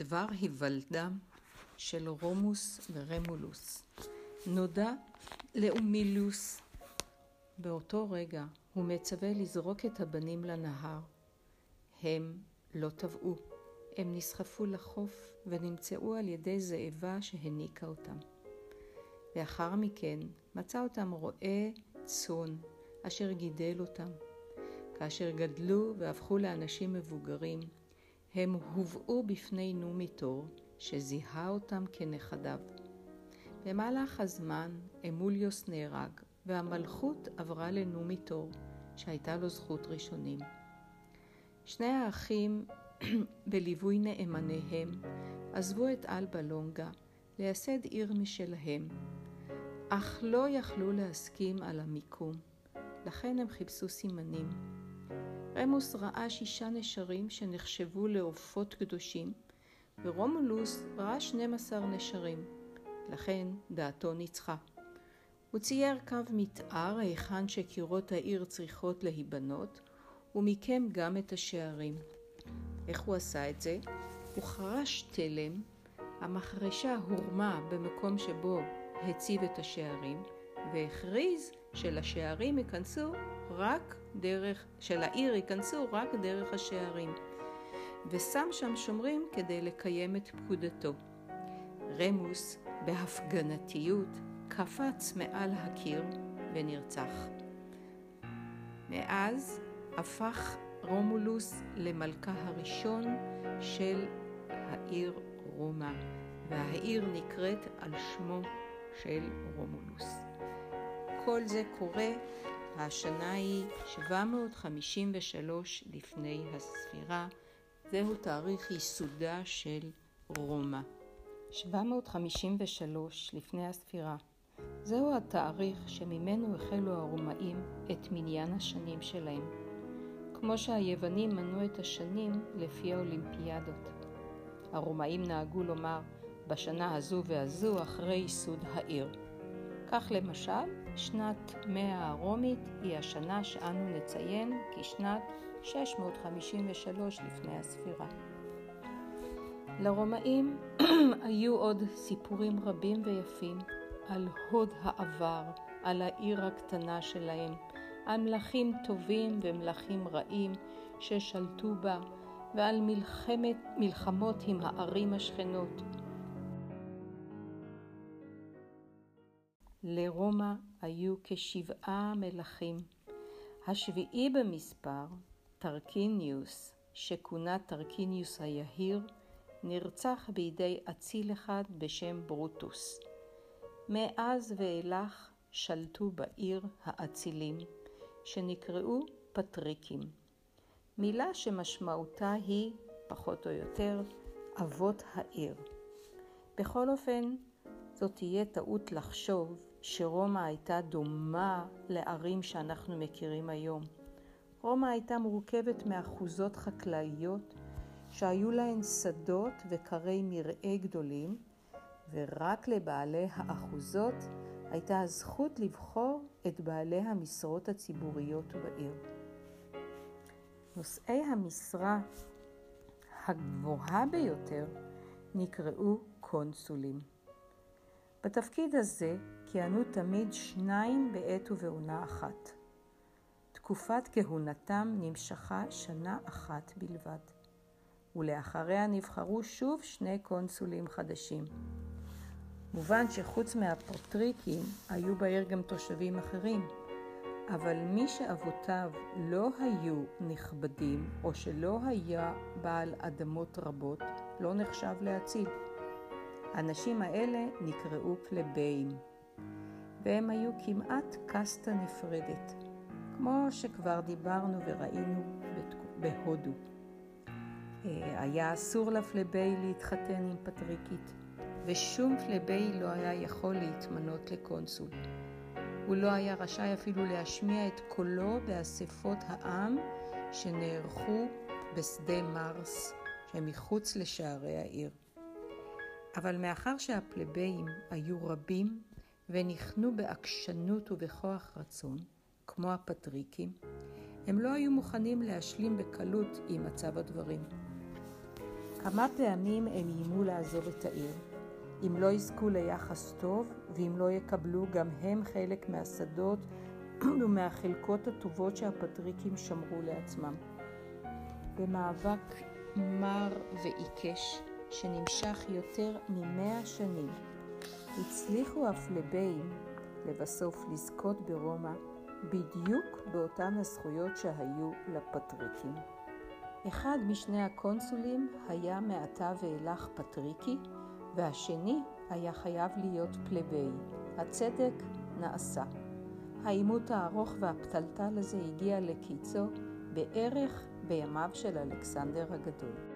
דבר היוולדם של רומוס ורמולוס. נודע לאומילוס. באותו רגע הוא מצווה לזרוק את הבנים לנהר. הם לא טבעו, הם נסחפו לחוף ונמצאו על ידי זאבה שהניקה אותם. לאחר מכן מצא אותם רועה צאן, אשר גידל אותם. כאשר גדלו והפכו לאנשים מבוגרים, הם הובאו בפני נומיטור, שזיהה אותם כנכדיו. במהלך הזמן אמוליוס נהרג, והמלכות עברה לנומיטור, שהייתה לו זכות ראשונים. שני האחים, בליווי נאמניהם, עזבו את אלבה לונגה לייסד עיר משלהם, אך לא יכלו להסכים על המיקום, לכן הם חיפשו סימנים. רמוס ראה שישה נשרים שנחשבו לעופות קדושים, ורומולוס ראה 12 נשרים, לכן דעתו ניצחה. הוא צייר קו מתאר היכן שקירות העיר צריכות להיבנות, ומיקם גם את השערים. איך הוא עשה את זה? הוא חרש תלם, המחרשה הורמה במקום שבו הציב את השערים, והכריז שלשערים ייכנסו רק דרך, שלעיר ייכנסו רק דרך השערים, ושם שם שומרים כדי לקיים את פקודתו. רמוס, בהפגנתיות, קפץ מעל הקיר ונרצח. מאז הפך רומולוס למלכה הראשון של העיר רומא, והעיר נקראת על שמו של רומולוס. כל זה קורה, השנה היא 753 לפני הספירה, זהו תאריך ייסודה של רומא. 753 לפני הספירה. זהו התאריך שממנו החלו הרומאים את מניין השנים שלהם, כמו שהיוונים מנו את השנים לפי האולימפיאדות. הרומאים נהגו לומר בשנה הזו והזו אחרי ייסוד העיר. כך למשל, שנת 100 הרומית היא השנה שאנו נציין כשנת 653 לפני הספירה. לרומאים היו עוד סיפורים רבים ויפים על הוד העבר, על העיר הקטנה שלהם, על מלכים טובים ומלכים רעים ששלטו בה, ועל מלחמת, מלחמות עם הערים השכנות. לרומא היו כשבעה מלכים. השביעי במספר, טרקיניוס, שכונה טרקיניוס היהיר, נרצח בידי אציל אחד בשם ברוטוס. מאז ואילך שלטו בעיר האצילים, שנקראו פטריקים, מילה שמשמעותה היא, פחות או יותר, אבות העיר. בכל אופן, זאת תהיה טעות לחשוב שרומא הייתה דומה לערים שאנחנו מכירים היום. רומא הייתה מורכבת מאחוזות חקלאיות שהיו להן שדות וכרי מרעה גדולים, ורק לבעלי האחוזות הייתה הזכות לבחור את בעלי המשרות הציבוריות בעיר. נושאי המשרה הגבוהה ביותר נקראו קונסולים. בתפקיד הזה כיהנו תמיד שניים בעת ובעונה אחת. תקופת כהונתם נמשכה שנה אחת בלבד, ולאחריה נבחרו שוב שני קונסולים חדשים. מובן שחוץ מהפטריקים היו בעיר גם תושבים אחרים, אבל מי שאבותיו לא היו נכבדים או שלא היה בעל אדמות רבות, לא נחשב להציל. האנשים האלה נקראו פלבאים, והם היו כמעט קסטה נפרדת, כמו שכבר דיברנו וראינו בהודו. אה, היה אסור לפלבי להתחתן עם פטריקית, ושום פלבי לא היה יכול להתמנות לקונסול. הוא לא היה רשאי אפילו להשמיע את קולו באספות העם שנערכו בשדה מרס, שמחוץ לשערי העיר. אבל מאחר שהפלבאים היו רבים ונכנו בעקשנות ובכוח רצון, כמו הפטריקים, הם לא היו מוכנים להשלים בקלות עם מצב הדברים. כמה פעמים הם איימו לעזוב את העיר, אם לא יזכו ליחס טוב ואם לא יקבלו גם הם חלק מהשדות ומהחלקות הטובות שהפטריקים שמרו לעצמם. במאבק מר ועיקש שנמשך יותר ממאה שנים, הצליחו הפלבאים לבסוף לזכות ברומא בדיוק באותן הזכויות שהיו לפטריקים. אחד משני הקונסולים היה מעתה ואילך פטריקי, והשני היה חייב להיות פלבי. הצדק נעשה. העימות הארוך והפתלתל הזה הגיע לקיצו בערך בימיו של אלכסנדר הגדול.